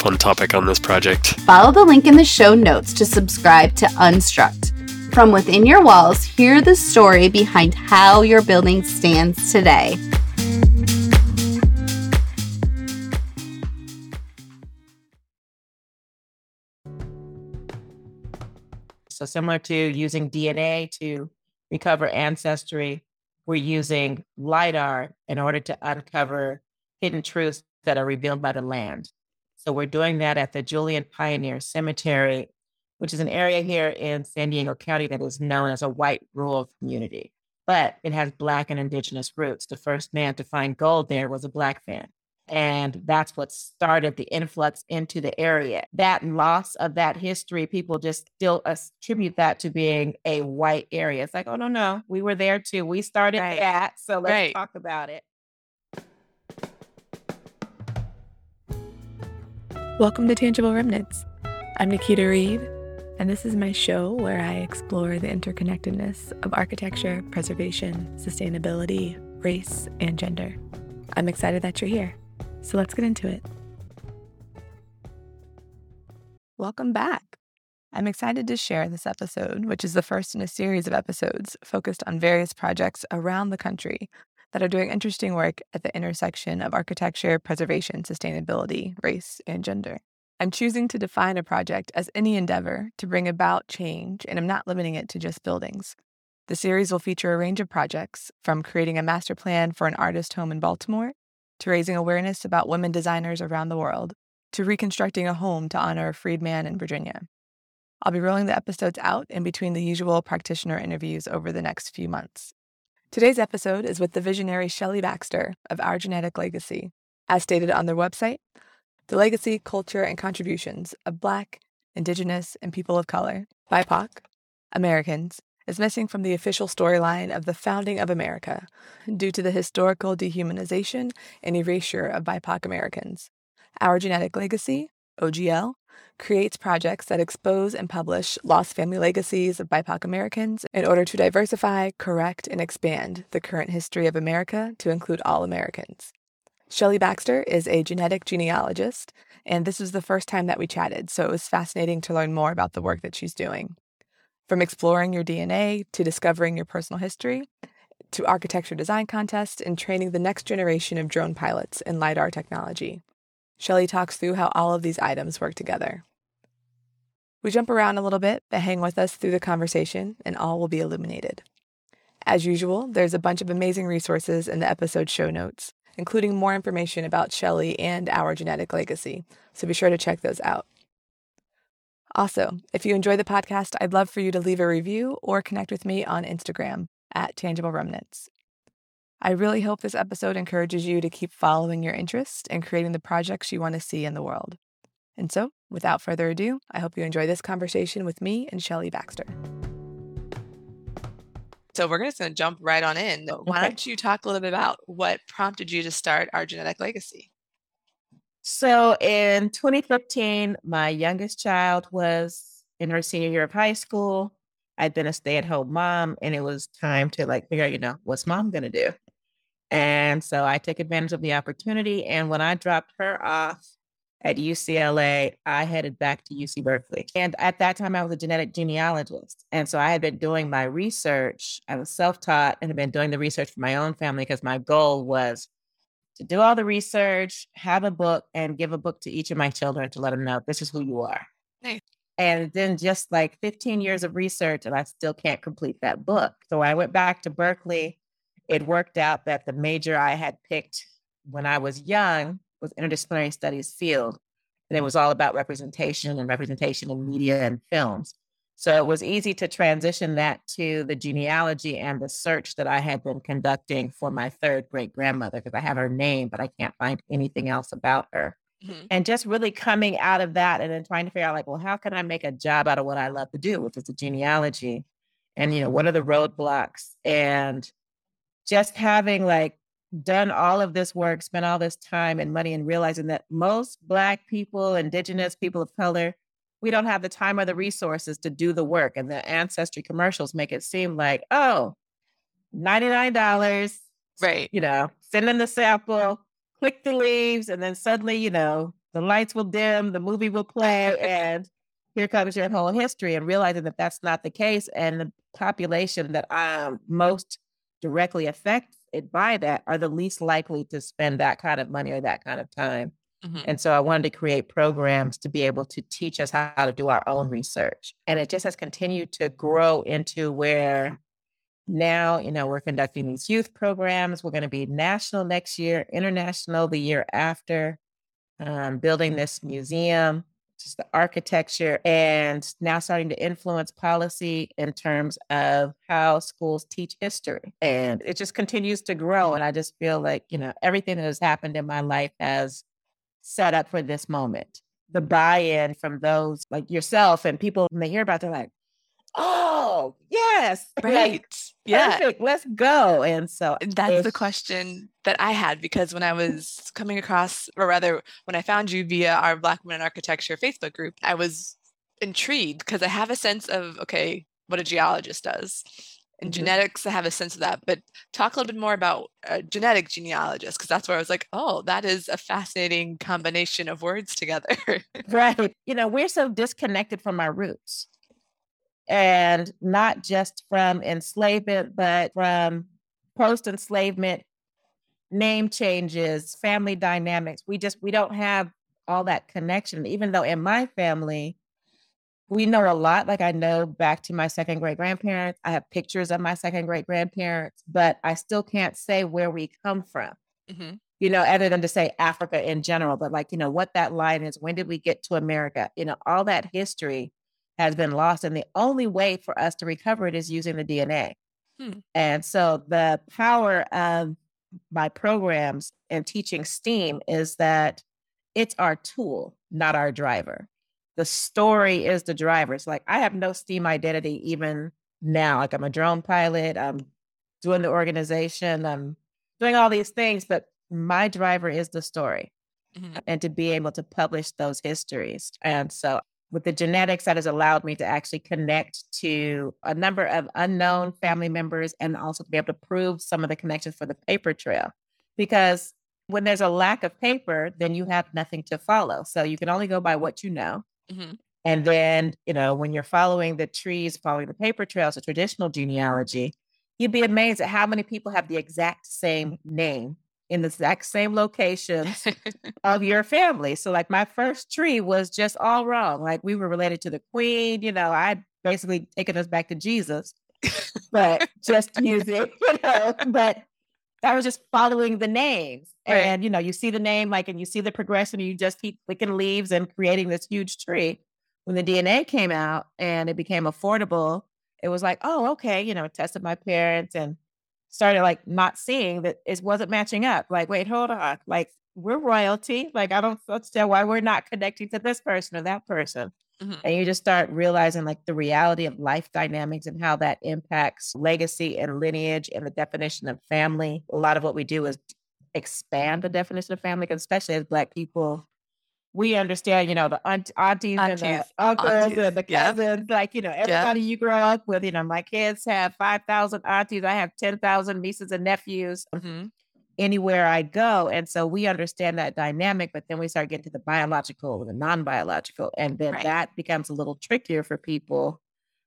fun topic on this project. Follow the link in the show notes to subscribe to Unstruct. From within your walls, hear the story behind how your building stands today. So, similar to using DNA to recover ancestry, we're using LIDAR in order to uncover hidden truths that are revealed by the land. So, we're doing that at the Julian Pioneer Cemetery, which is an area here in San Diego County that is known as a white rural community, but it has Black and Indigenous roots. The first man to find gold there was a Black man. And that's what started the influx into the area. That loss of that history, people just still attribute that to being a white area. It's like, oh, no, no, we were there too. We started right. that. So let's right. talk about it. Welcome to Tangible Remnants. I'm Nikita Reed, and this is my show where I explore the interconnectedness of architecture, preservation, sustainability, race, and gender. I'm excited that you're here. So let's get into it. Welcome back. I'm excited to share this episode, which is the first in a series of episodes focused on various projects around the country that are doing interesting work at the intersection of architecture, preservation, sustainability, race, and gender. I'm choosing to define a project as any endeavor to bring about change, and I'm not limiting it to just buildings. The series will feature a range of projects, from creating a master plan for an artist home in Baltimore to raising awareness about women designers around the world, to reconstructing a home to honor a freed man in Virginia. I'll be rolling the episodes out in between the usual practitioner interviews over the next few months. Today's episode is with the visionary Shelley Baxter of Our Genetic Legacy. As stated on their website, the legacy, culture, and contributions of Black, Indigenous, and people of color, BIPOC, Americans, is missing from the official storyline of the founding of America due to the historical dehumanization and erasure of BIPOC Americans. Our Genetic Legacy, OGL, creates projects that expose and publish lost family legacies of BIPOC Americans in order to diversify, correct, and expand the current history of America to include all Americans. Shelley Baxter is a genetic genealogist, and this was the first time that we chatted, so it was fascinating to learn more about the work that she's doing. From exploring your DNA to discovering your personal history, to architecture design contests and training the next generation of drone pilots in LiDAR technology. Shelley talks through how all of these items work together. We jump around a little bit, but hang with us through the conversation, and all will be illuminated. As usual, there's a bunch of amazing resources in the episode show notes, including more information about Shelley and our genetic legacy, so be sure to check those out. Also, if you enjoy the podcast, I'd love for you to leave a review or connect with me on Instagram at Tangible Remnants. I really hope this episode encourages you to keep following your interest and creating the projects you want to see in the world. And so, without further ado, I hope you enjoy this conversation with me and Shelley Baxter. So we're just going to jump right on in. Oh, Why don't you talk a little bit about what prompted you to start our genetic legacy? So in 2015, my youngest child was in her senior year of high school. I'd been a stay at home mom and it was time to like figure out, you know, what's mom going to do? And so I took advantage of the opportunity. And when I dropped her off at UCLA, I headed back to UC Berkeley. And at that time, I was a genetic genealogist. And so I had been doing my research. I was self taught and had been doing the research for my own family because my goal was to do all the research, have a book, and give a book to each of my children to let them know this is who you are. Nice. And then just like 15 years of research, and I still can't complete that book. So I went back to Berkeley. It worked out that the major I had picked when I was young was interdisciplinary studies field. And it was all about representation and representation in media and films. So it was easy to transition that to the genealogy and the search that I had been conducting for my third great grandmother, because I have her name, but I can't find anything else about her. Mm-hmm. And just really coming out of that and then trying to figure out like, well, how can I make a job out of what I love to do, which is the genealogy? And, you know, what are the roadblocks? And just having like done all of this work, spent all this time and money and realizing that most Black people, Indigenous people of color, we don't have the time or the resources to do the work. And the ancestry commercials make it seem like, oh, $99. Right. You know, send in the sample, click the leaves, and then suddenly, you know, the lights will dim, the movie will play, and here comes your whole history. And realizing that that's not the case, and the population that um most directly affected by that are the least likely to spend that kind of money or that kind of time. Mm-hmm. And so I wanted to create programs to be able to teach us how to do our own research. And it just has continued to grow into where now, you know, we're conducting these youth programs. We're going to be national next year, international the year after, um, building this museum, just the architecture, and now starting to influence policy in terms of how schools teach history. And it just continues to grow. And I just feel like, you know, everything that has happened in my life has set up for this moment. The buy in from those like yourself and people, when they hear about it, they're like, oh yes right yeah perfect. let's go and so that's the question that i had because when i was coming across or rather when i found you via our black women in architecture facebook group i was intrigued because i have a sense of okay what a geologist does in mm-hmm. genetics i have a sense of that but talk a little bit more about a genetic genealogist because that's where i was like oh that is a fascinating combination of words together right you know we're so disconnected from our roots and not just from enslavement, but from post enslavement name changes, family dynamics. We just we don't have all that connection. Even though in my family, we know a lot. Like I know back to my second great grandparents. I have pictures of my second great grandparents, but I still can't say where we come from. Mm-hmm. You know, other than to say Africa in general, but like, you know, what that line is, when did we get to America? You know, all that history has been lost. And the only way for us to recover it is using the DNA. Hmm. And so the power of my programs and teaching STEAM is that it's our tool, not our driver. The story is the driver. It's like I have no STEAM identity even now. Like I'm a drone pilot, I'm doing the organization, I'm doing all these things, but my driver is the story. Mm-hmm. And to be able to publish those histories. And so with the genetics that has allowed me to actually connect to a number of unknown family members and also to be able to prove some of the connections for the paper trail. Because when there's a lack of paper, then you have nothing to follow. So you can only go by what you know. Mm-hmm. And then, you know, when you're following the trees, following the paper trails, the traditional genealogy, you'd be amazed at how many people have the exact same name in the exact same locations of your family. So, like, my first tree was just all wrong. Like, we were related to the queen, you know, I basically taken us back to Jesus, but just music, you know, but I was just following the names. Right. And, you know, you see the name, like, and you see the progression, and you just keep clicking leaves and creating this huge tree. When the DNA came out and it became affordable, it was like, oh, okay, you know, tested my parents and started like not seeing that it wasn't matching up. Like, wait, hold on. Like, we're royalty. Like, I don't understand why we're not connecting to this person or that person. Mm-hmm. And you just start realizing like the reality of life dynamics and how that impacts legacy and lineage and the definition of family. A lot of what we do is expand the definition of family, especially as Black people, we understand, you know, the aunt, aunties, and the uncles aunties, and the cousins, like, you know, everybody you grow up with. You know, my kids have 5,000 aunties. I have 10,000 nieces and nephews Mhm. anywhere I go. And so we understand that dynamic, but then we start getting to the biological and the non biological. And then Right. that becomes a little trickier for people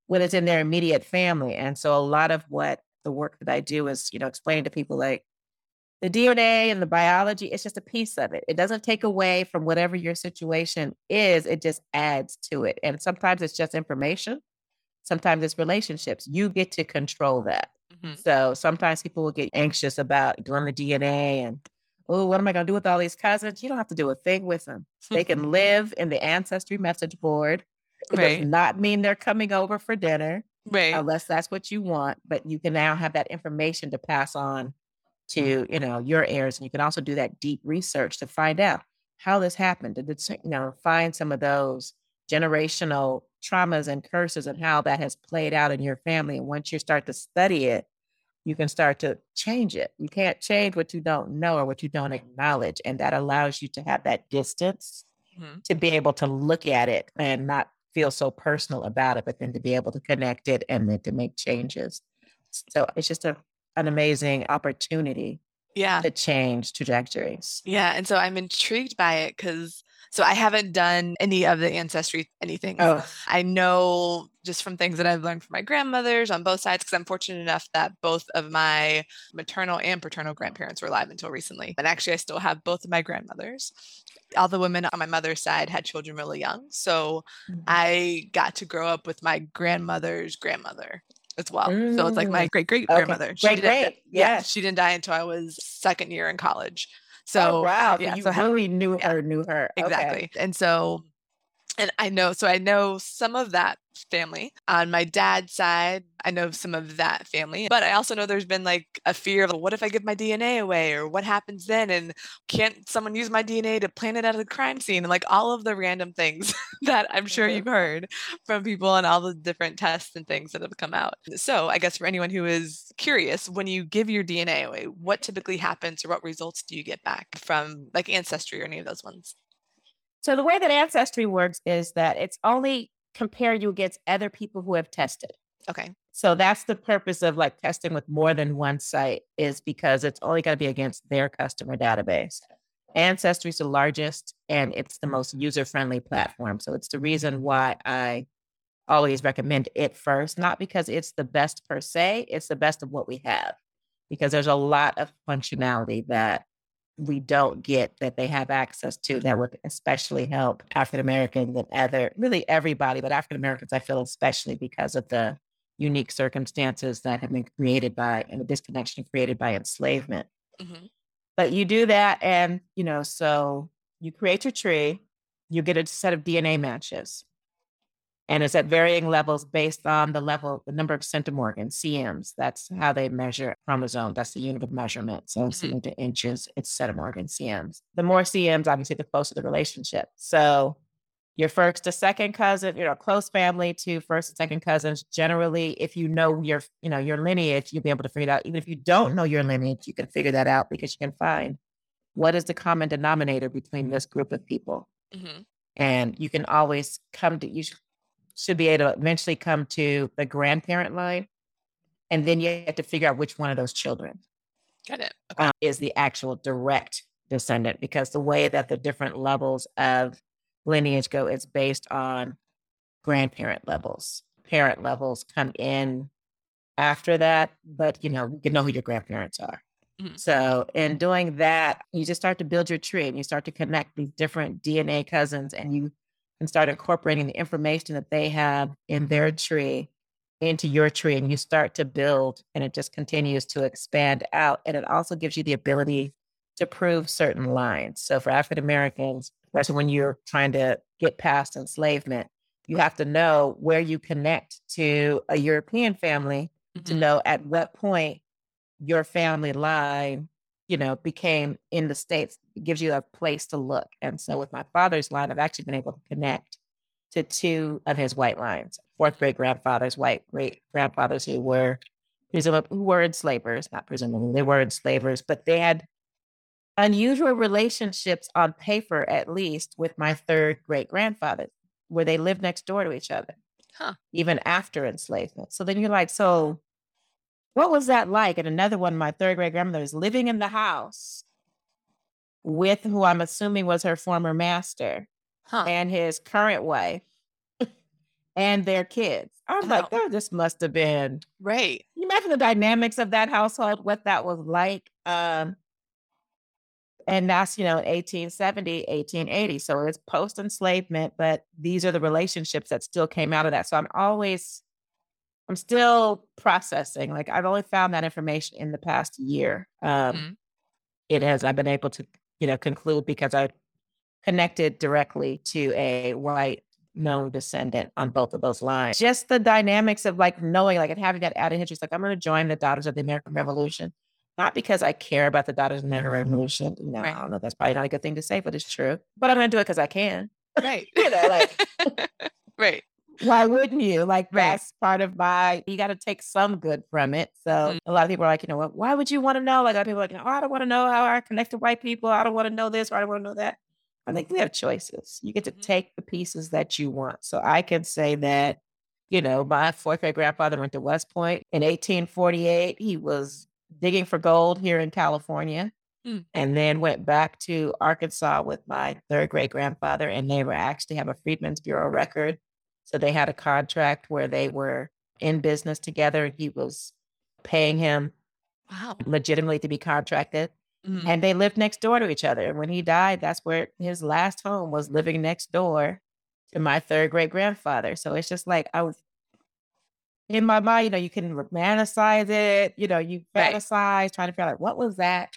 when it's in their immediate family. And so a lot of what the work that I do is, you know, explaining to people like the DNA and the biology, it's just a piece of it. It doesn't take away from whatever your situation is, it just adds to it. And sometimes it's just information, sometimes it's relationships. You get to control that. Mhm. So sometimes people will get anxious about doing the DNA and, oh, what am I going to do with all these cousins? You don't have to do a thing with them. They can live in the ancestry message board. It Right. does not mean they're coming over for dinner Right. unless that's what you want, but you can now have that information to pass on to, you know, your heirs. And you can also do that deep research to find out how this happened. It, you know, find some of those generational traumas and curses and how that has played out in your family. And once you start to study it, you can start to change it. You can't change what you don't know or what you don't acknowledge. And that allows you to have that distance Mhm. to be able to look at it and not feel so personal about it, but then to be able to connect it and then to make changes. So it's just a, an amazing opportunity Yeah. to change trajectories. Yeah. And so I'm intrigued by it because so I haven't done any of the ancestry anything. Oh, I know just from things that I've learned from my grandmothers on both sides, because I'm fortunate enough that both of my maternal and paternal grandparents were alive until recently. And actually, I still have both of my grandmothers. All the women on my mother's side had children really young. So Mhm. I got to grow up with my grandmother's grandmother as well. So it's like my Mm. great great Okay. grandmother. Great, great. Yeah, Yes. she didn't die until I was second year in college. So oh, wow. So yeah, you so really knew yeah. her, knew her. Okay. Exactly. And so, and I know, so I know some of that family on my dad's side. I know some of that family, but I also know there's been like a fear of what if I give my DNA away or what happens then? And can't someone use my DNA to plant it at a crime scene? And like all of the random things that I'm sure Mhm. you've heard from people and all the different tests and things that have come out. So I guess for anyone who is curious, when you give your DNA away, what typically happens or what results do you get back from like ancestry or any of those ones? So the way that ancestry works is that it's only compare you against other people who have tested. Okay. So that's the purpose of like testing with more than one site is because it's only going to be against their customer database. Ancestry is the largest and it's the most user friendly platform. So it's the reason why I always recommend it first, not because it's the best per se, it's the best of what we have. Because there's a lot of functionality that we don't get that they have access to that would especially help African Americans and other, really everybody, but African Americans, I feel especially because of the unique circumstances that have been created by and the disconnection created by enslavement. hmm But you do that, and you know, so you create your tree, you get a set of DNA matches. And it's at varying levels based on the level, the number of centimorgans, CMs. That's how they measure chromosome. That's the unit of measurement. So Mhm. cm to inches, it's centimorgan CMs. The more CMs, obviously, the closer the relationship. So your first to second cousin, you know, close family to first and second cousins. Generally, if you know your, you know, your lineage, you'll be able to figure it out. Even if you don't know your lineage, you can figure that out because you can find what is the common denominator between this group of people. hmm And you can always come to, you should be able to eventually come to the grandparent line. And then you have to figure out which one of those children Got it. Okay. uh, is the actual direct descendant because the way that the different levels of lineage go is based on grandparent levels. Parent levels come in after that, but you know, you can know who your grandparents are. Mhm. So, in doing that, you just start to build your tree and you start to connect these different DNA cousins and you can start incorporating the information that they have in their tree into your tree and you start to build and it just continues to expand out. And it also gives you the ability to prove certain lines. So for African Americans, especially when you're trying to get past enslavement, you have to know where you connect to a European family to Mhm. know at what point your family line, you know, became in the States. Gives you a place to look. And so with my father's line, I've actually been able to connect to two of his white lines, fourth great grandfathers, white great grandfathers who were presumably who were enslavers, not presumably they were enslavers, but they had unusual relationships on paper, at least, with my third great grandfather, where they lived next door to each other, Huh. even after enslavement. So then you're like, so what was that like? And another one, my third grade grandmother is living in the house with who I'm assuming was her former master Huh. and his current wife and their kids. I was like, oh, this must have been Right. Can you imagine the dynamics of that household, what that was like? Um, and that's, you know, 1870, 1880. So it's post enslavement, but these are the relationships that still came out of that. So I'm always, I'm still processing. Like I've only found that information in the past year. Um, Mhm. It has, I've been able to, you know, conclude because I connected directly to a white known descendant on both of those lines. Just the dynamics of like knowing, like, and having that added history. It's like, I'm going to join the Daughters of the American Revolution, not because I care about the Daughters of the American Revolution. No, Right. I don't know. That's probably not a good thing to say, but it's true. But I'm going to do it because I can. Right. You know, like- right. Why wouldn't you? Like, Right. that's part of my, you got to take some good from it. So a lot of people are like, you know what, why would you want to know? Like, a lot of people are like, oh, I don't want to know how I connect to white people. I don't want to know this or I don't want to know that. I think we have choices. You get to Mhm. take the pieces that you want. So I can say that, you know, my fourth great grandfather went to West Point in 1848. He was digging for gold here in California Mm. and then went back to Arkansas with my third great grandfather. And they were actually have a Freedmen's Bureau record. So they had a contract where they were in business together he was paying him Wow. legitimately to be contracted Mhm. and they lived next door to each other. And when he died, that's where his last home was living next door to my third great grandfather. So it's just like I was in my mind, you know, you can romanticize it, you know, you Right. fantasize trying to figure out what was that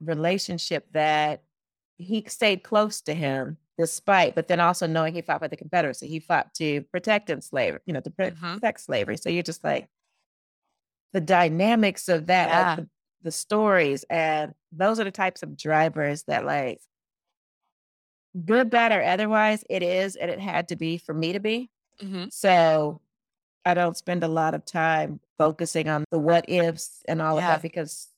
relationship that he stayed close to him despite, but then also knowing he fought for the Confederacy. He fought to protect slavery, you know, to Mhm. protect slavery. So you're just like the dynamics of that, like, the, the stories, and those are the types of drivers that like good, bad, or otherwise, it is, and it had to be for me to be. Mhm. So I don't spend a lot of time focusing on the what ifs and all of that because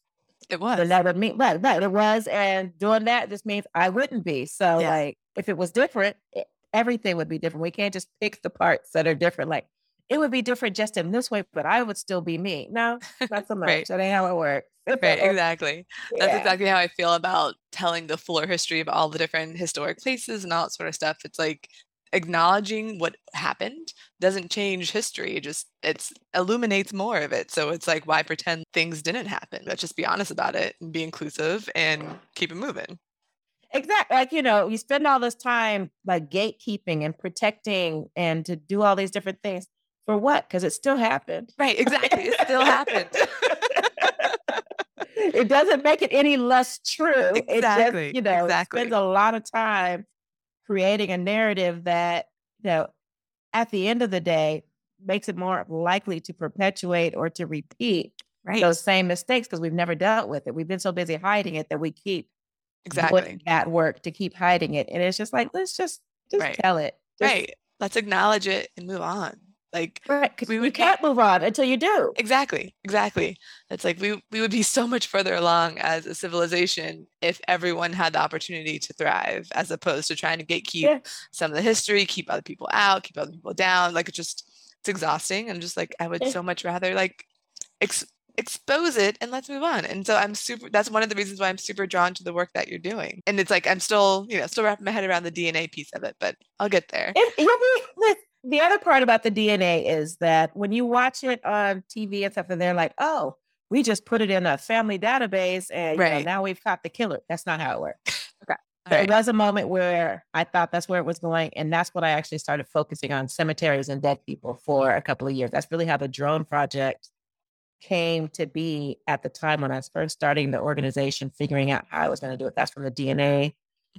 It was. never mean right, right, it was, and doing that just means I wouldn't be. So Yeah. like if it was different, e- everything would be different. We can't just pick the parts that are different. Like it would be different just in this way, but I would still be me. No, not so much. Right. That ain't how it works. Right, exactly. That's Yeah. exactly how I feel about telling the fuller history of all the different historic places and all that sort of stuff. It's like acknowledging what happened doesn't change history. It just it's illuminates more of it. So it's like why pretend things didn't happen? Let's just be honest about it and be inclusive and keep it moving. Exactly. Like, you know, you spend all this time like gatekeeping and protecting and to do all these different things for what? Because it still happened. Right, exactly. It still happened. it doesn't make it any less true. It Exactly, just, you know, exactly. spends a lot of time creating a narrative that, you know, at the end of the day makes it more likely to perpetuate or to repeat Right. those same mistakes because we've never dealt with it. We've been so busy hiding it that we keep exactly. that work to keep hiding it. And it's just like, let's just just Right. tell it. Just- Right. Let's acknowledge it and move on. Like Right. We would- can't move on until you do. Exactly, exactly. It's like we we would be so much further along as a civilization if everyone had the opportunity to thrive, as opposed to trying to gatekeep Yeah. some of the history, keep other people out, keep other people down. Like it's just it's exhausting. I'm just like I would Yeah. so much rather like ex- expose it and let's move on. And so I'm super. That's one of the reasons why I'm super drawn to the work that you're doing. And it's like I'm still you know still wrapping my head around the DNA piece of it, but I'll get there. You'll be, the, the other part about the DNA is that when you watch it on TV and stuff, and they're like, oh, we just put it in a family database and you know, now we've caught the killer. That's not how it works. All There right. was a moment where I thought that's where it was going. And that's what I actually started focusing on cemeteries and dead people for a couple of years. That's really how the drone project came to be at the time when I was first starting the organization, figuring out how I was going to do it. That's from the DNA.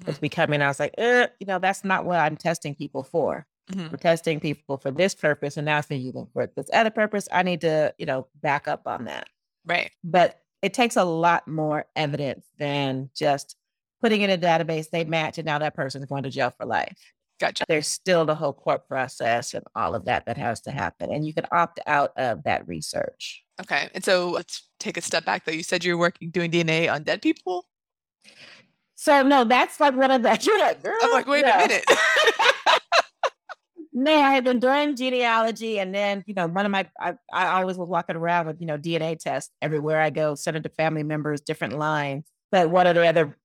was becoming, I was like, eh, you know, that's not what I'm testing people for. Mhm. We're testing people for this purpose, and now it's using them for this other purpose. I need to, you know, back up on that. Right. But it takes a lot more evidence than just putting in a database, they match, and now that person's going to jail for life. Gotcha. There's still the whole court process and all of that that has to happen. And you can opt out of that research. Okay. And so let's take a step back though. You said you're working doing DNA on dead people. So no, that's like one of the. You're like, girl, I'm like, wait no. a minute. No, I had been doing genealogy, and then you know, one of my I, I always was walking around with you know DNA tests everywhere I go, sending to family members, different lines. But one of the other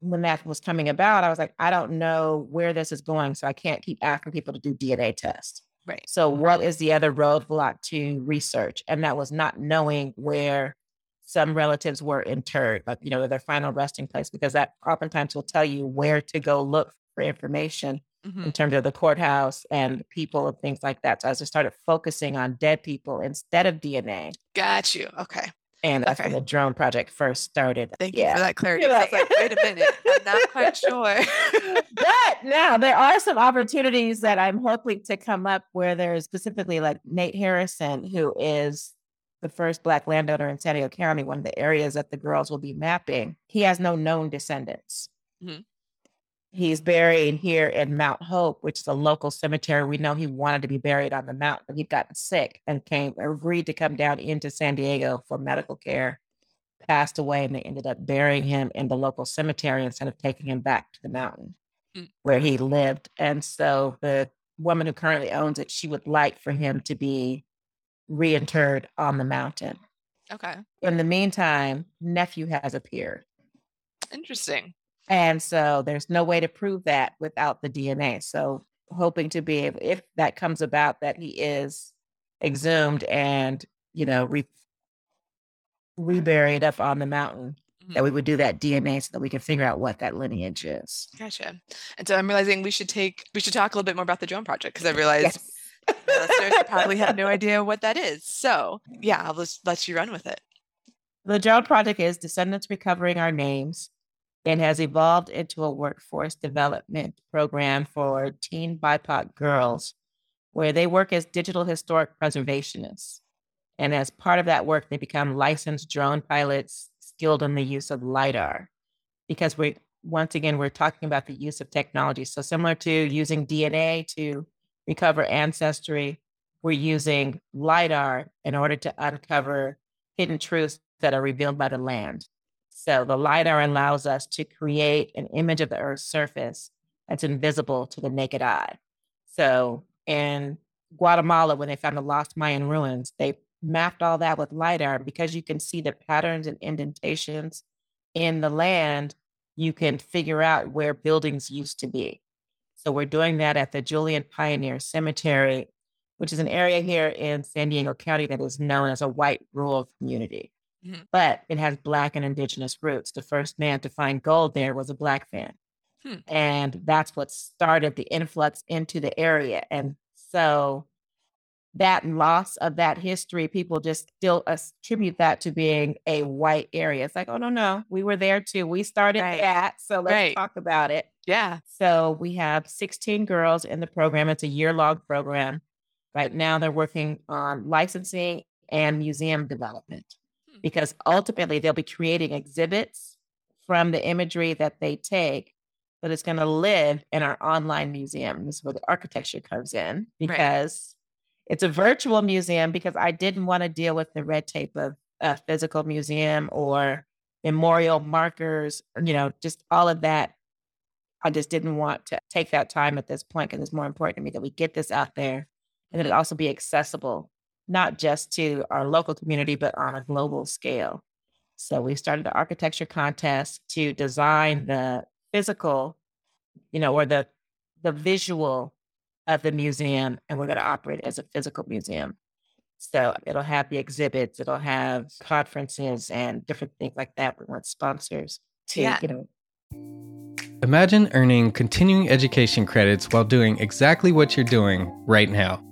when that was coming about, I was like, I don't know where this is going, so I can't keep asking people to do DNA tests. Right. So, what is the other roadblock to research? And that was not knowing where some relatives were interred, like you know, their final resting place, because that oftentimes will tell you where to go look for information Mhm. in terms of the courthouse and people and things like that. So I just started focusing on dead people instead of DNA. Got you. Okay. And that's when the drone project first started. Thank you for that clarity. 'cause I was like, wait a minute. I'm not quite sure. but now there are some opportunities that I'm hoping to come up where there's specifically like Nate Harrison, who is the first Black landowner in San Diego County, one of the areas that the girls will be mapping. He has no known descendants. Mhm. He's buried here in Mount Hope, which is a local cemetery. We know he wanted to be buried on the mountain, but he'd gotten sick and came agreed to come down into San Diego for medical care. Passed away, and they ended up burying him in the local cemetery instead of taking him back to the mountain Mm. where he lived. And so the woman who currently owns it, she would like for him to be reinterred on the mountain. okay. In the meantime, nephew has appeared. Interesting. And so there's no way to prove that without the DNA. So hoping to be able, if that comes about, that he is exhumed and, you know, re- reburied up on the mountain, that we mm-hmm. would do that DNA so that we can figure out what that lineage is. Gotcha. And so I'm realizing we should take we should talk a little bit more about the drone project because I realized Yes. listeners probably have no idea what that is. So yeah, I'll just let you run with it. The drone project is Descendants Recovering Our Names and has evolved into a workforce development program for teen BIPOC girls where they work as digital historic preservationists. And as part of that work, they become licensed drone pilots skilled in the use of LIDAR. Because we, once again, we're talking about the use of technology. So, similar to using DNA to recover ancestry, we're using LIDAR in order to uncover hidden truths that are revealed by the land. So the LiDAR allows us to create an image of the Earth's surface that's invisible to the naked eye. So in Guatemala, when they found the lost Mayan ruins, they mapped all that with LiDAR because you can see the patterns and indentations in the land, you can figure out where buildings used to be. So we're doing that at the Julian Pioneer Cemetery, which is an area here in San Diego County that is known as a white rural community. Mhm. But it has Black and Indigenous roots. The first man to find gold there was a Black man. Hmm. And that's what started the influx into the area. And so that loss of that history, people just still attribute that to being a white area. It's like, oh, no, no, we were there too. We started Right. that. So let's Right. talk about it. Yeah. So we have 16 girls in the program. It's a year long program. Right now, they're working on licensing and museum development. Because ultimately they'll be creating exhibits from the imagery that they take, but it's going to live in our online museum. This is where the architecture comes in because it's a virtual museum because I didn't want to deal with the red tape of a physical museum or memorial markers, you know, just all of that. I just didn't want to take that time at this point because it's more important to me that we get this out there and that it also be accessible, not just to our local community, but on a global scale. So we started the architecture contest to design the physical, you know, or the the visual of the museum, and we're going to operate as a physical museum. So it'll have the exhibits, it'll have conferences and different things like that. We want sponsors to, Yeah. you know, Imagine earning continuing education credits while doing exactly what you're doing right now.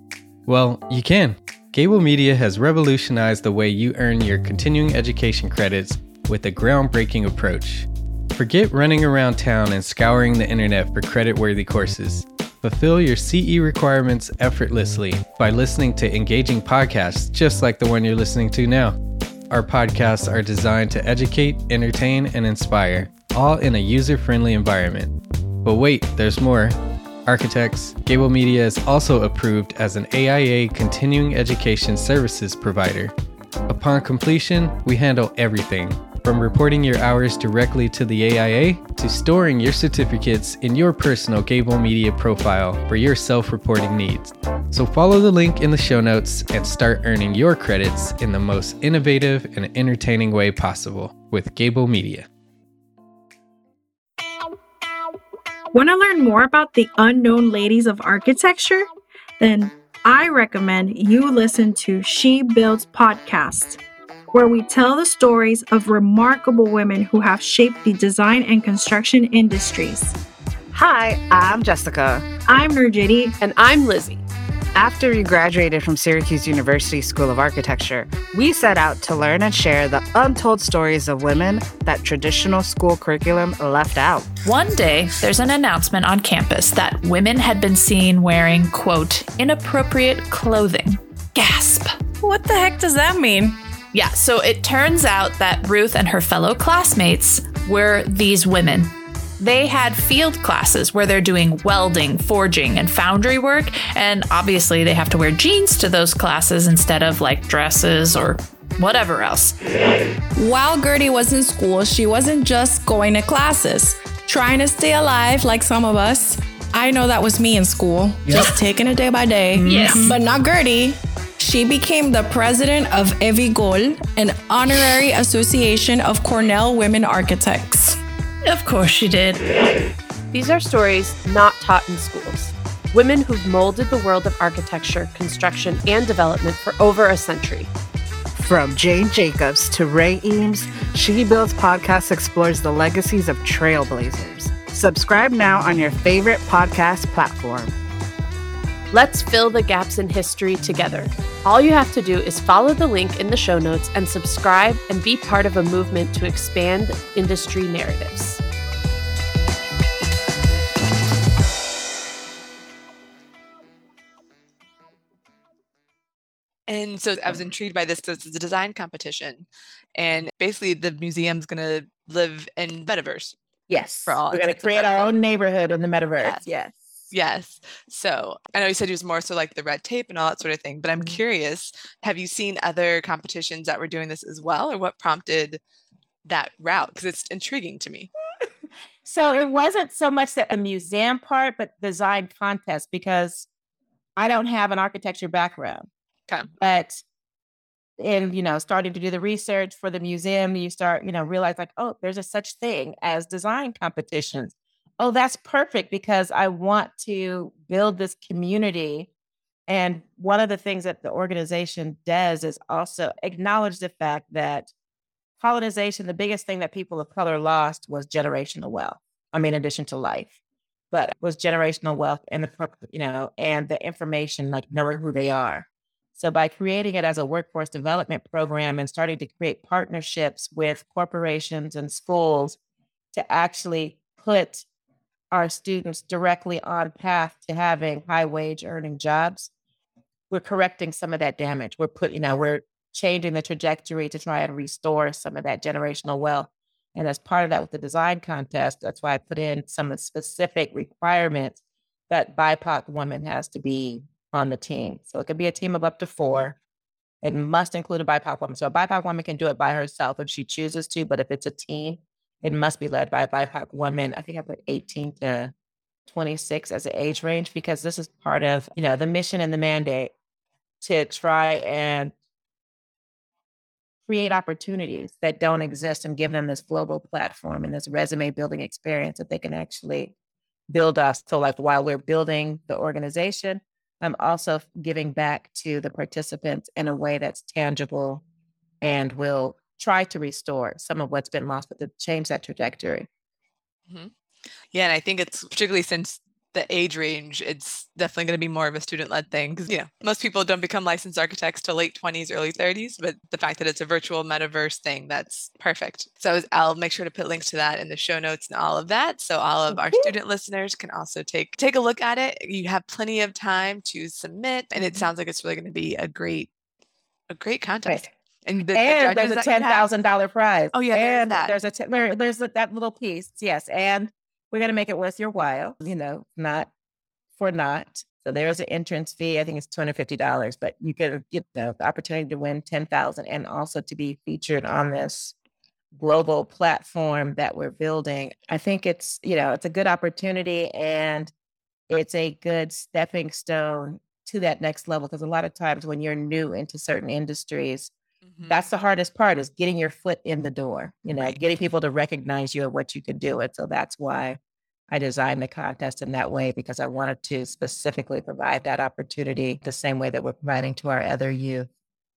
Well, you can. Gable Media has revolutionized the way you earn your continuing education credits with a groundbreaking approach. Forget running around town and scouring the internet for credit worthy courses. Fulfill your CE requirements effortlessly by listening to engaging podcasts just like the one you're listening to now. Our podcasts are designed to educate, entertain, and inspire, all in a user friendly environment. But wait, there's more. Architects, Gable Media is also approved as an AIA continuing education services provider. Upon completion, we handle everything From reporting your hours directly to the AIA to storing your certificates in your personal Gable Media profile for your self reporting needs. So follow the link in the show notes and start earning your credits in the most innovative and entertaining way possible with Gable Media. Want to learn more about the unknown ladies of architecture? Then I recommend you listen to She Builds podcast, where we tell the stories of remarkable women who have shaped the design and construction industries. Hi, I'm Jessica. I'm Nurjiti. And I'm Lizzie. After we graduated from Syracuse University School of Architecture, we set out to learn and share the untold stories of women that traditional school curriculum left out. One day, there's an announcement on campus that women had been seen wearing, quote, inappropriate clothing. Gasp. What the heck does that mean? Yeah, so it turns out that Ruth and her fellow classmates were these women they had field classes where they're doing welding, forging, and foundry work. And obviously, they have to wear jeans to those classes instead of like dresses or whatever else. While Gertie was in school, she wasn't just going to classes, trying to stay alive like some of us. I know that was me in school, yep. just taking it day by day. Yes. Mm-hmm. But not Gertie. She became the president of EVIGOL, an honorary association of Cornell women architects. Of course she did. These are stories not taught in schools. Women who've molded the world of architecture, construction, and development for over a century. From Jane Jacobs to Ray Eames, She Builds podcast explores the legacies of trailblazers. Subscribe now on your favorite podcast platform. Let's fill the gaps in history together. All you have to do is follow the link in the show notes and subscribe and be part of a movement to expand industry narratives. And so I was intrigued by this. This is a design competition. And basically, the museum's going to live in metaverse. Yes. For all We're going to create our own neighborhood in the metaverse. Yes. yes. Yes. So I know you said it was more so like the red tape and all that sort of thing, but I'm mm-hmm. curious have you seen other competitions that were doing this as well, or what prompted that route? Because it's intriguing to me. so it wasn't so much that a museum part, but design contest because I don't have an architecture background. Okay. But in you know starting to do the research for the museum you start you know realize like oh there's a such thing as design competitions oh, that's perfect because I want to build this community. And one of the things that the organization does is also acknowledge the fact that colonization, the biggest thing that people of color lost was generational wealth. I mean, in addition to life, but was generational wealth and the, you know, and the information, like knowing who they are. So by creating it as a workforce development program and starting to create partnerships with corporations and schools to actually put our students directly on path to having high wage earning jobs, we're correcting some of that damage. We're putting, you know, we're changing the trajectory to try and restore some of that generational wealth. And as part of that with the design contest, that's why I put in some of the specific requirements that BIPOC woman has to be on the team. So it could be a team of up to four. It must include a BIPOC woman. So a BIPOC woman can do it by herself if she chooses to, but if it's a team, it must be led by a BIPOC woman. I think I put 18 to 26 as an age range because this is part of, you know, the mission and the mandate to try and create opportunities that don't exist and give them this global platform and this resume building experience that they can actually build us. So like while we're building the organization, I'm also giving back to the participants in a way that's tangible and will try to restore some of what's been lost, but to change that trajectory. Mm-hmm. Yeah, and I think it's particularly since the age range, it's definitely going to be more of a student led thing because, you know, most people don't become licensed architects till late 20s, early 30s, but the fact that it's a virtual metaverse thing, that's perfect. So I'll make sure to put links to that in the show notes and all of that. So all of our student listeners can also take take a look at it. You have plenty of time to submit, and it mm-hmm. sounds like it's really going to be a great a great contest. Right. And, the, and there's a ten thousand dollar prize. Oh yeah, and there's, there's a t- there, there's a, that little piece. Yes, and we're gonna make it worth your while. You know, not for not. So there's an entrance fee. I think it's two hundred fifty dollars, but you get get the opportunity to win ten thousand and also to be featured on this global platform that we're building. I think it's, you know, it's a good opportunity and it's a good stepping stone to that next level because a lot of times when you're new into certain industries, Mhm. that's the hardest part is getting your foot in the door, you know, Right. getting people to recognize you and what you can do. And so that's why I designed the contest in that way because I wanted to specifically provide that opportunity the same way that we're providing to our other youth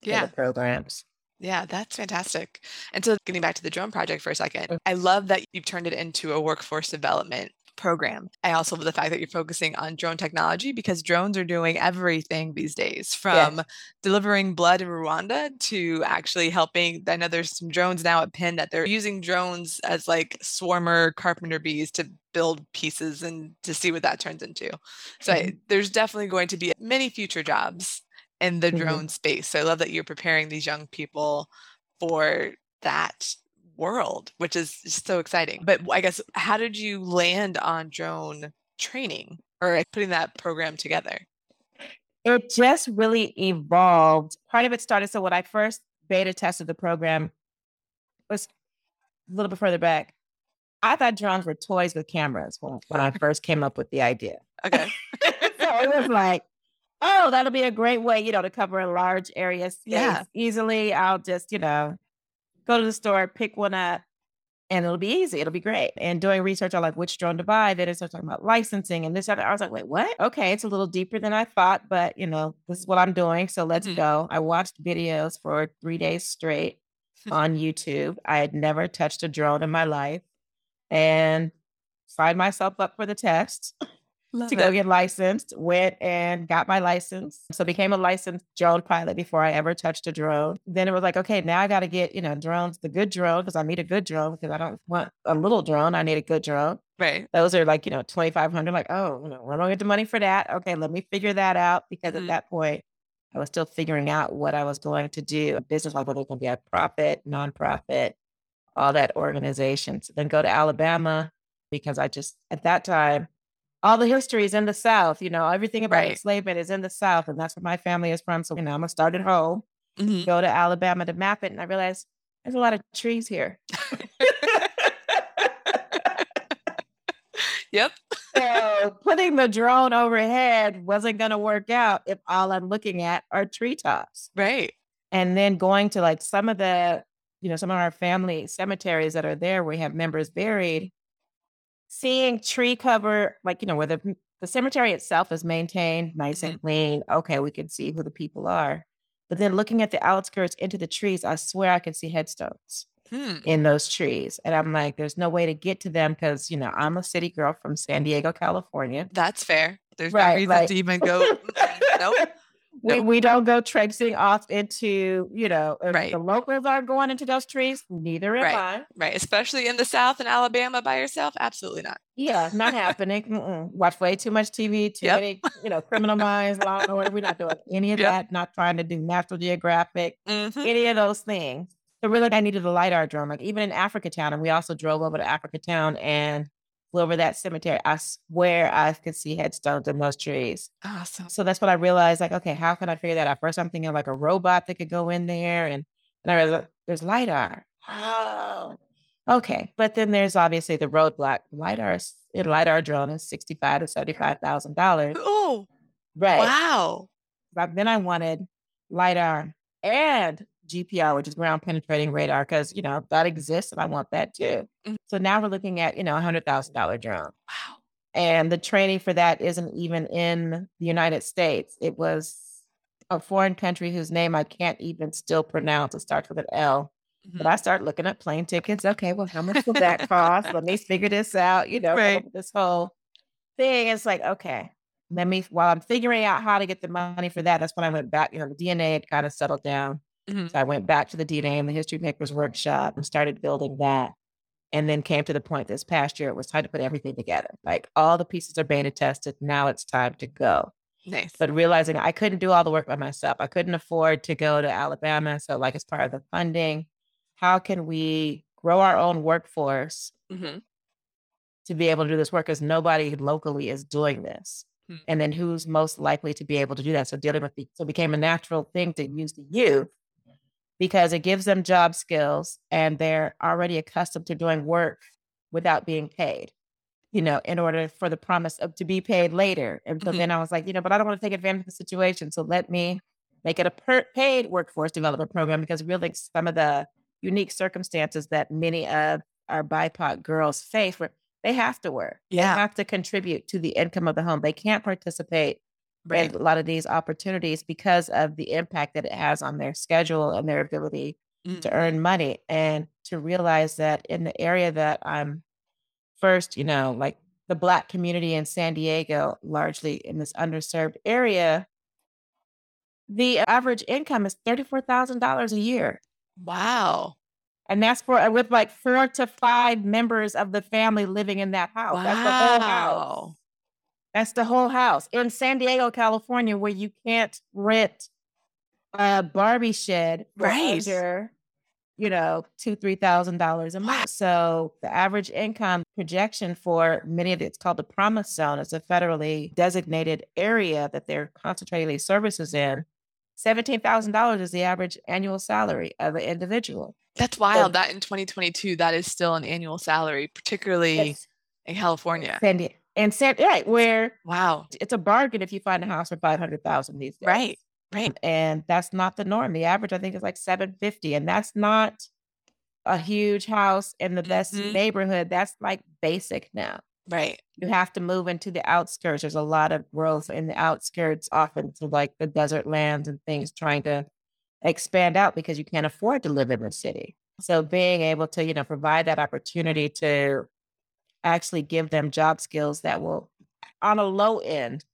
in Yeah. the programs. Yeah, that's fantastic. And so getting back to the drone project for a second, Mm. I love that you've turned it into a workforce development program. I also love the fact that you're focusing on drone technology because drones are doing everything these days from delivering blood in Rwanda to actually helping. I know there's some drones now at Penn that they're using drones as like swarmer carpenter bees to build pieces and to see what that turns into. So I, there's definitely going to be many future jobs in the Mhm. drone space. So I love that you're preparing these young people for that world, which is so exciting. But I guess how did you land on drone training or putting that program together? It just really evolved. Part of it started. So when I first beta tested the program was a little bit further back. I thought drones were toys with cameras when, when I first came up with the idea. Okay. so it was like, oh, that'll be a great way, you know, to cover a large area space Yeah. easily. I'll just, you know, go to the store, pick one up, and it'll be easy. It'll be great. And doing research on like which drone to buy, then I started talking about licensing and this. Other. I was like, wait, what? Okay, it's a little deeper than I thought, but you know, this is what I'm doing. So let's Mhm. go. I watched videos for three days straight on YouTube. I had never touched a drone in my life and signed myself up for the test Love to go get licensed. Went and got my license. So became a licensed drone pilot before I ever touched a drone. Then it was like, okay, now I got to get, you know, drones, the good drone, because I need a good drone because I don't want a little drone. I need a good drone. Right. Those are like, you know, 2500 Like, oh, you know, where do I get the money for that? Okay, let me figure that out. Because Mhm. at that point, I was still figuring out what I was going to do. A business, like whether it was going to be a profit, nonprofit, all that organization. So then go to Alabama because I just, at that time, all the history is in the South. You know, everything about Right. enslavement is in the South. And that's where my family is from. So, you know, I'm to start at home, Mhm. go to Alabama to map it. And I realized there's a lot of trees here. Yep. So putting the drone overhead wasn't going to work out if all I'm looking at are treetops. Right. And then going to like some of the, you know, some of our family cemeteries that are there where we have members buried, seeing tree cover, like, you know, where the, the cemetery itself is maintained nice and clean. Okay, we can see who the people are. But then looking at the outskirts into the trees, I swear I can see headstones Hmm. in those trees. And I'm like, there's no way to get to them because, you know, I'm a city girl from San Diego, California. That's fair. There's no Right, reason like- to even go. "Mm, nope. We, we don't go traipsing off into, you know, Right. the locals aren't going into those trees, neither am Right. I. Right. Especially in the South and Alabama by yourself. Absolutely not. Yeah, not happening. Mm-mm. Watch way too much TV, too Yep. many, you know, criminal minds, law and order. We're not doing any of Yep. that. Not trying to do National Geographic, Mhm. any of those things. So really, I needed a lidar drone. Like even in Africa Town, and we also drove over to Africa Town and flew over that cemetery. I swear I could see headstones in those trees. Awesome. So that's what I realized. Like, okay, how can I figure that out? First, I'm thinking like a robot that could go in there, and and I realized oh, there's lidar. Oh, okay. But then there's obviously the roadblock. Lidar, a lidar drone is sixty-five to seventy-five thousand dollars. Oh, Right. wow. But then I wanted lidar and GPR, which is ground penetrating radar, because you know that exists, and I want that too. Mhm. So now we're looking at you know a hundred thousand dollar drone. Wow. And the training for that isn't even in the United States. It was a foreign country whose name I can't even still pronounce. It starts with an L. But Mhm. I start looking at plane tickets. Okay, well, how much will that cost? Let me figure this out. You know, Right. this whole thing. It's like, okay, let me, while I'm figuring out how to get the money for that, that's when I went back. You know, the DNA had kind of settled down. Mhm. So I went back to the DNA and the History Makers Workshop and started building that. And then came to the point this past year, it was time to put everything together. Like all the pieces are beta tested. Now it's time to go. Nice. But realizing I couldn't do all the work by myself, I couldn't afford to go to Alabama. So, like, as part of the funding, how can we grow our own workforce Mhm. to be able to do this work? Because nobody locally is doing this. Hmm. And then who's most likely to be able to do that? So, dealing with the, so it became a natural thing to use the youth because it gives them job skills and they're already accustomed to doing work without being paid, you know, in order for the promise of to be paid later. And so Mhm. then I was like, you know, but I don't want to take advantage of the situation. So let me make it a per- paid workforce development program because really some of the unique circumstances that many of our BIPOC girls face where they have to work. Yeah. They have to contribute to the income of the home. They can't participate Right. a lot of these opportunities because of the impact that it has on their schedule and their ability Mm. to earn money. And to realize that in the area that I'm first, you know, like the Black community in San Diego, largely in this underserved area, the average income is $34,000 a year. Wow. And that's for uh, with like four to five members of the family living in that house. That's the whole house. That's the whole house in San Diego, California, where you can't rent a Barbie shed for Right. under, you know, two three thousand dollars a month. So the average income projection for many of it, it's called the Promise Zone. It's a federally designated area that they're concentrating these services in. Seventeen thousand dollars is the average annual salary of an individual. That's wild. That in 2022, that is still an annual salary, particularly in California. San Di- and San right where Wow. it's a bargain if you find a house for five hundred thousand these days. Right. Right. and that's not the norm. The average, I think, is like seven fifty, and that's not a huge house in the best Mhm. neighborhood. That's like basic now. Right. You have to move into the outskirts. There's a lot of growth in the outskirts, often to like the desert lands and things, trying to expand out because you can't afford to live in the city. So being able to, you know, provide that opportunity to actually give them job skills that will, on a low end,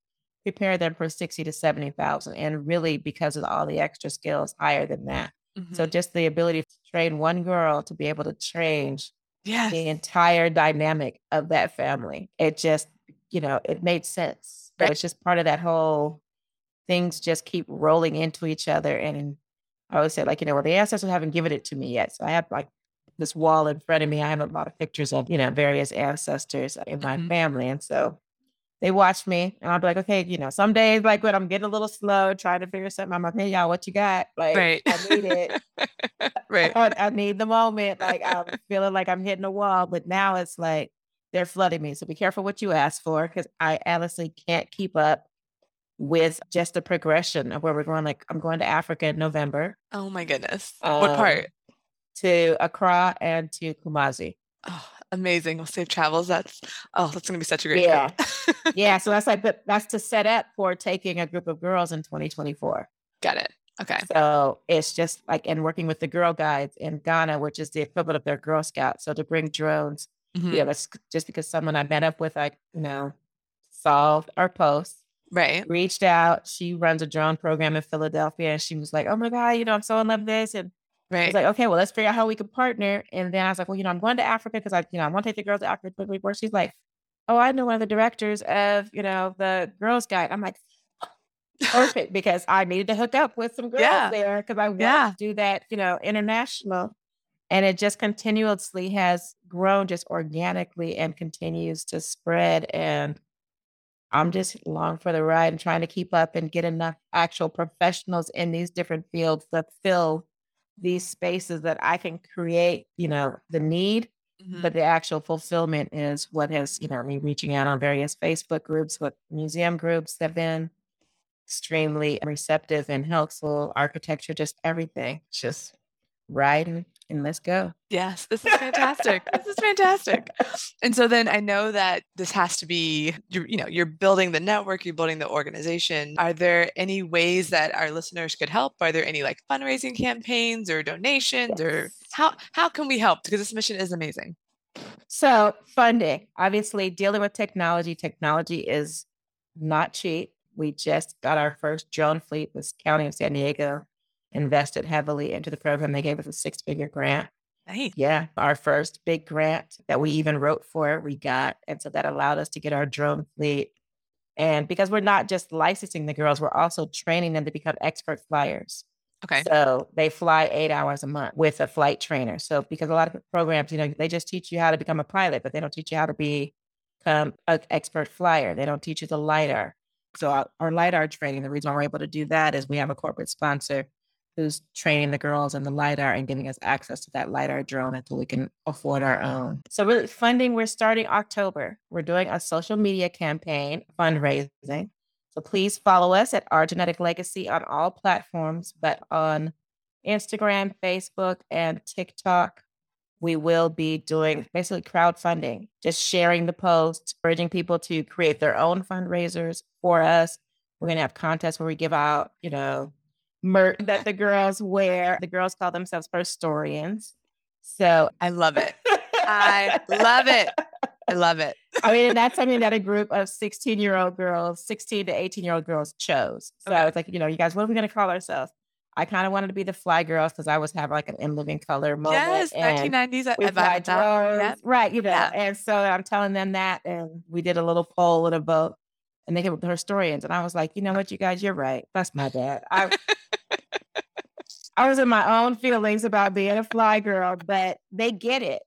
prepare them for 60 to 70,000. And really, because of all the extra skills, higher than that. So Mhm. just the ability to train one girl to be able to change Yes. the entire dynamic of that family. It just, you know, it made sense. So it's just part of that whole things just keep rolling into each other. And I always say, like, you know, well, the ancestors haven't given it to me yet. So I have like this wall in front of me. I have a lot of pictures of, you know, various ancestors in my Mhm. family. And so they watch me and I'll be like, okay, you know, some days like when I'm getting a little slow, trying to figure something, I'm like, hey y'all, what you got? Like Right. I need it. right. I, I need the moment. Like I'm feeling like I'm hitting a wall, but now it's like they're flooding me. So be careful what you ask for because I honestly can't keep up with just the progression of where we're going. Like I'm going to Africa in November Oh my goodness. what Um, part? To Accra and to Kumasi. Oh, amazing. Well, safe travels. That's oh, that's gonna be such a great Yeah. yeah. So that's like, but that's to set up for taking a group of girls in 2024. Got it. Okay. So it's just like, and working with the Girl Guides in Ghana, which is the equivalent of their Girl Scouts. So to bring drones Mhm. yeah, that's just because someone I met up with, I, you know, solved our post, Right. reached out. She runs a drone program in Philadelphia and she was like, oh my God, you know, I'm so in love with this. And I Right. was like, okay, well, let's figure out how we can partner. And then I was like, well, you know, I'm going to Africa because I, you know, I want to take the girls to Africa. But where she's like, oh, I know one of the directors of, you know, the Girls Guide. I'm like, oh, perfect because I needed to hook up with some girls Yeah. there because I want Yeah. to do that, you know, international. And it just continuously has grown just organically and continues to spread. And I'm just long for the ride and trying to keep up and get enough actual professionals in these different fields that fill these spaces that I can create, you know, the need, Mhm. but the actual fulfillment is what has, you know, me reaching out on various Facebook groups, what museum groups have been extremely receptive and helpful, architecture, just everything. Just ride and, let's go. Yes, this is fantastic. this is fantastic. And so then I know that this has to be you're, you know, you're building the network, you're building the organization. Are there any ways that our listeners could help? Are there any like fundraising campaigns or donations or how how can we help? Because this mission is amazing. So funding, obviously dealing with technology, technology is not cheap. We just got our first drone fleet. This county of San Diego invested heavily into the program. They gave us a six figure grant. Nice. Yeah, our first big grant that we even wrote for, we got. And so that allowed us to get our drone fleet. And because we're not just licensing the girls, we're also training them to become expert flyers. Okay. So they fly eight hours a month with a flight trainer. So because a lot of programs, you know, they just teach you how to become a pilot, but they don't teach you how to become an expert flyer. They don't teach you the LiDAR. So our, our LiDAR training, the reason why we're able to do that is we have a corporate sponsor who's training the girls in the LiDAR and giving us access to that LiDAR drone until we can afford our own. So, really, funding, we're starting October. We're doing a social media campaign fundraising. So, please follow us at Our Genetic Legacy on all platforms, but on Instagram, Facebook, and TikTok. We will be doing basically crowdfunding, just sharing the posts, urging people to create their own fundraisers for us. We're going to have contests where we give out, you know, merch that the girls wear. The girls call themselves historians. So I love it. I love it. I love it. I mean, that's something that a group of 16 year old girls, 16 to 18 year old girls chose. So okay. it's like, you know, you guys, what are we going to call ourselves? I kind of wanted to be the fly girls because I was having like an in living color moment. Yes, 1990s. I, I drones, Right, you know. Yeah. And so I'm telling them that, and we did a little poll and a vote, and they came up with the historians, and I was like, you know what, you guys, you're right. That's my bad. I, I was in my own feelings about being a fly girl, but they get it.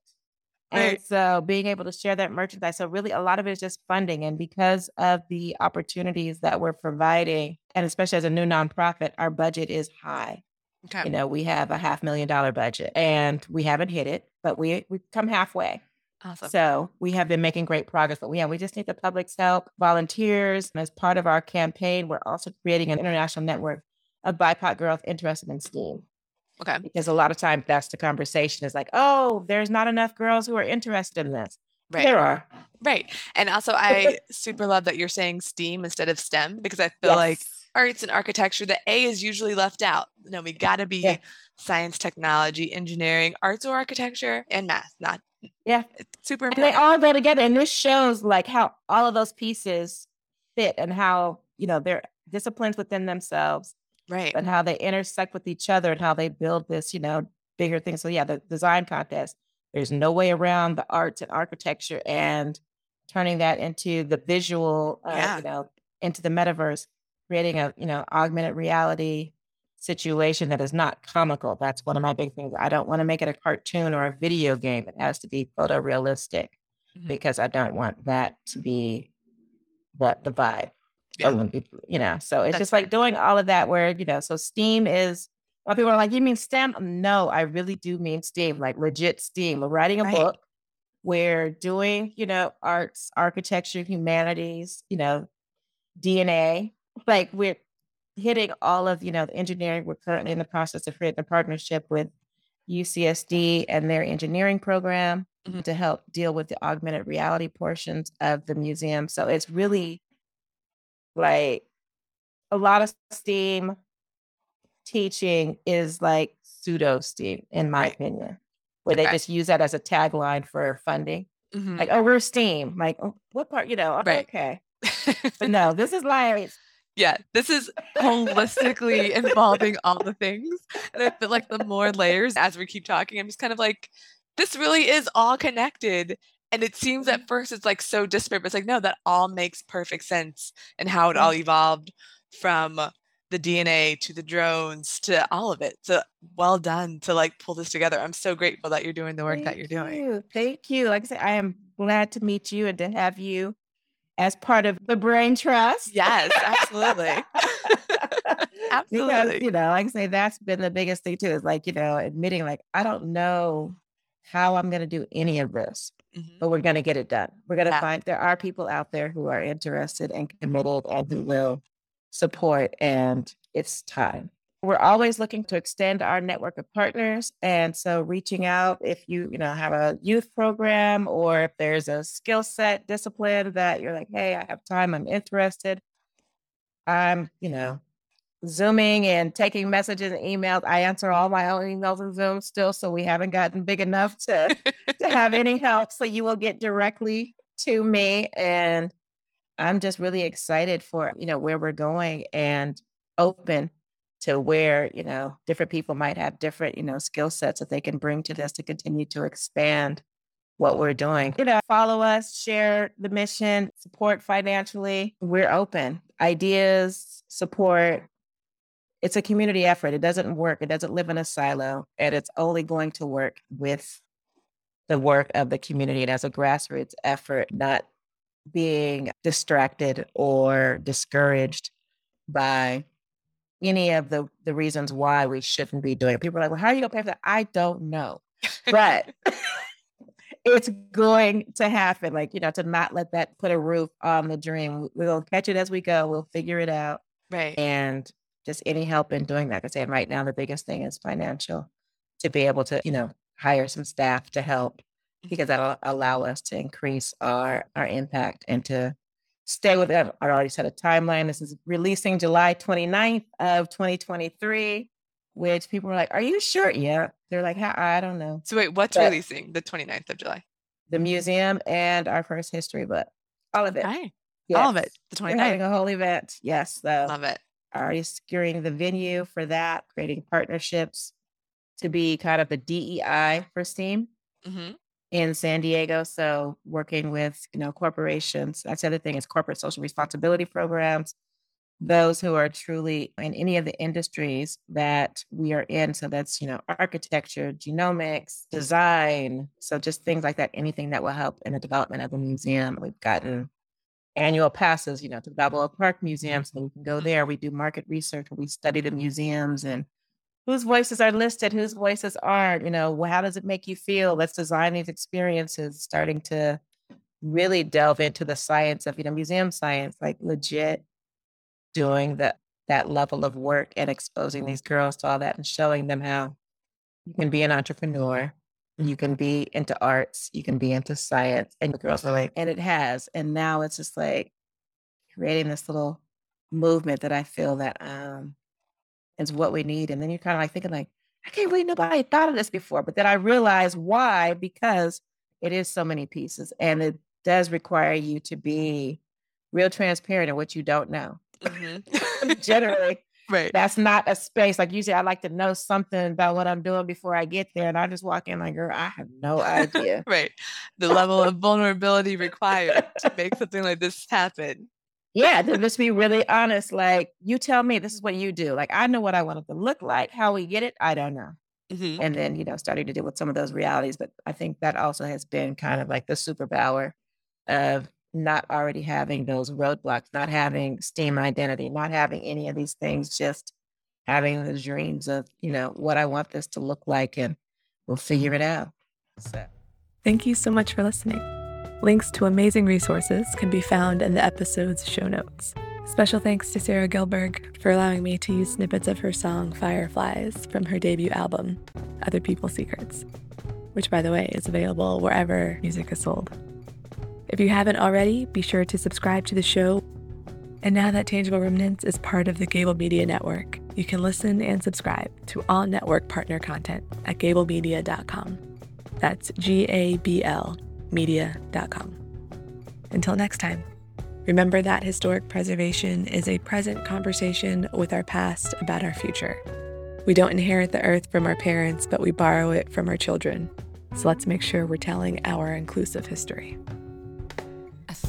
Right. And so being able to share that merchandise. So really a lot of it is just funding. And because of the opportunities that we're providing, and especially as a new nonprofit, our budget is high. Okay. You know, we have a half million dollar budget and we haven't hit it, but we we come halfway. Awesome. So we have been making great progress, but we yeah, we just need the public's help, volunteers. And as part of our campaign, we're also creating an international network of BIPOC girls interested in STEAM. Okay. Because a lot of times that's the conversation is like, oh, there's not enough girls who are interested in this. Right. There are. Right. And also, I super love that you're saying STEAM instead of STEM because I feel yes. like arts and architecture, the A is usually left out. No, we got to be yeah. science, technology, engineering, arts or architecture, and math. Not yeah, it's super important. And they all go together, and this shows like how all of those pieces fit and how you know they're disciplines within themselves right. and how they intersect with each other and how they build this you know bigger thing. So yeah the design contest there's no way around the arts and architecture and turning that into the visual uh, yeah. you know into the metaverse creating a you know augmented reality situation that is not comical. That's one of my big things. I don't want to make it a cartoon or a video game. It has to be photorealistic mm-hmm. because i don't want that to be what the vibe yeah. you know, so it's That's just like doing all of that where, you know, so STEAM is a lot of people are like, you mean STEM? No, I really do mean STEAM, like legit STEAM. We're writing a right. book. We're doing, you know, arts, architecture, humanities, you know, DNA. Like we're hitting all of, you know, the engineering. We're currently in the process of creating a partnership with UCSD and their engineering program mm-hmm. to help deal with the augmented reality portions of the museum. So it's really like a lot of STEAM teaching is like pseudo STEAM, in my right. opinion, where okay. they just use that as a tagline for funding. Mm-hmm. Like, oh, we're STEAM. Like, oh, what part, you know? Right. Okay. but no, this is like, yeah, this is holistically involving all the things. And I feel like the more layers as we keep talking, I'm just kind of like, this really is all connected. And it seems at mm-hmm. first it's like so disparate, but it's like, no, that all makes perfect sense and how it all mm-hmm. evolved from the DNA to the drones to all of it. So well done to like pull this together. I'm so grateful that you're doing the work Thank that you're doing. You. Thank you. Like I said, I am glad to meet you and to have you as part of the Brain Trust. Yes, absolutely. absolutely. Because, you know, like I say, that's been the biggest thing too, is like, you know, admitting like, I don't know how I'm going to do any of this, mm-hmm. but we're going to get it done. We're going to yeah. find there are people out there who are interested and committed and who will support, and it's time. We're always looking to extend our network of partners. And so reaching out if you, you know, have a youth program or if there's a skill set discipline that you're like, hey, I have time, I'm interested. I'm, you know, Zooming and taking messages and emails. I answer all my own emails and Zoom still, so we haven't gotten big enough to, to have any help. So you will get directly to me. And I'm just really excited for, you know, where we're going and open to where, you know, different people might have different, you know, skill sets that they can bring to this to continue to expand what we're doing. You know, follow us, share the mission, support financially. We're open. Ideas, support, it's a community effort. It doesn't work. It doesn't live in a silo, and it's only going to work with the work of the community and as a grassroots effort, not being distracted or discouraged by any of the the reasons why we shouldn't be doing it. People are like, well, how are you gonna pay for that? I don't know. But it's going to happen. Like, you know, to not let that put a roof on the dream. We'll catch it as we go. We'll figure it out. Right. And just any help in doing that. Because saying right now the biggest thing is financial to be able to, you know, hire some staff to help because mm-hmm. that'll allow us to increase our our impact and to stay with it. I already set a timeline. This is releasing July 29th of 2023, which people were like, Are you sure? Yeah. They're like, I don't know. So wait, what's But releasing the 29th of July? The museum and our first history book. All of it. Right. All of it. The We're having 29th. a whole event. Yes. So Love it. Already securing the venue for that, creating partnerships to be kind of the DEI for STEAM hmm in San Diego. So working with, you know, corporations. That's the other thing is corporate social responsibility programs. Those who are truly in any of the industries that we are in. So that's, you know, architecture, genomics, design. So just things like that, anything that will help in the development of the museum. We've gotten annual passes, you know, to the Balboa Park Museum. So mm-hmm. we can go there. We do market research we study the museums and whose voices are listed, whose voices aren't, you know, how does it make you feel? Let's design these experiences, starting to really delve into the science of, you know, museum science, like legit doing that that level of work and exposing these girls to all that and showing them how you can be an entrepreneur, you can be into arts, you can be into science. And the girls are like, and it has. And now it's just like creating this little movement that I feel that um is what we need. And then you're kind of like thinking like, I can't believe nobody thought of this before. But then I realized why, because it is so many pieces and it does require you to be real transparent in what you don't know. Generally, right. that's not a space. Like usually I like to know something about what I'm doing before I get there. And I just walk in like, girl, I have no idea. right. The level of vulnerability required to make something like this happen. Yeah, to just be really honest. Like, you tell me this is what you do. Like, I know what I want it to look like. How we get it, I don't know. Mhm. And then, you know, starting to deal with some of those realities. But I think that also has been kind of like the superpower of not already having those roadblocks, not having STEAM identity, not having any of these things, just having the dreams of, you know, what I want this to look like and we'll figure it out. So. Thank you so much for listening. Links to amazing resources can be found in the episode's show notes. Special thanks to Sarah Gilberg for allowing me to use snippets of her song Fireflies from her debut album, Other People's Secrets, which, by the way, is available wherever music is sold. If you haven't already, be sure to subscribe to the show. And now that Tangible Remnants is part of the Gable Media Network, you can listen and subscribe to all network partner content at gablemedia.com. That's G A B L media.com. Until next time, remember that historic preservation is a present conversation with our past about our future. We don't inherit the earth from our parents, but we borrow it from our children. So let's make sure we're telling our inclusive history.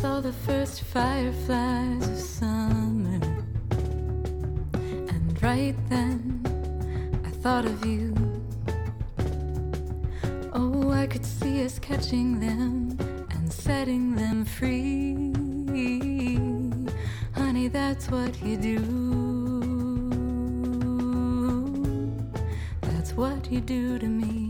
Saw the first fireflies of summer. And right then, I thought of you. Oh, I could see us catching them and setting them free. Honey, that's what you do. That's what you do to me.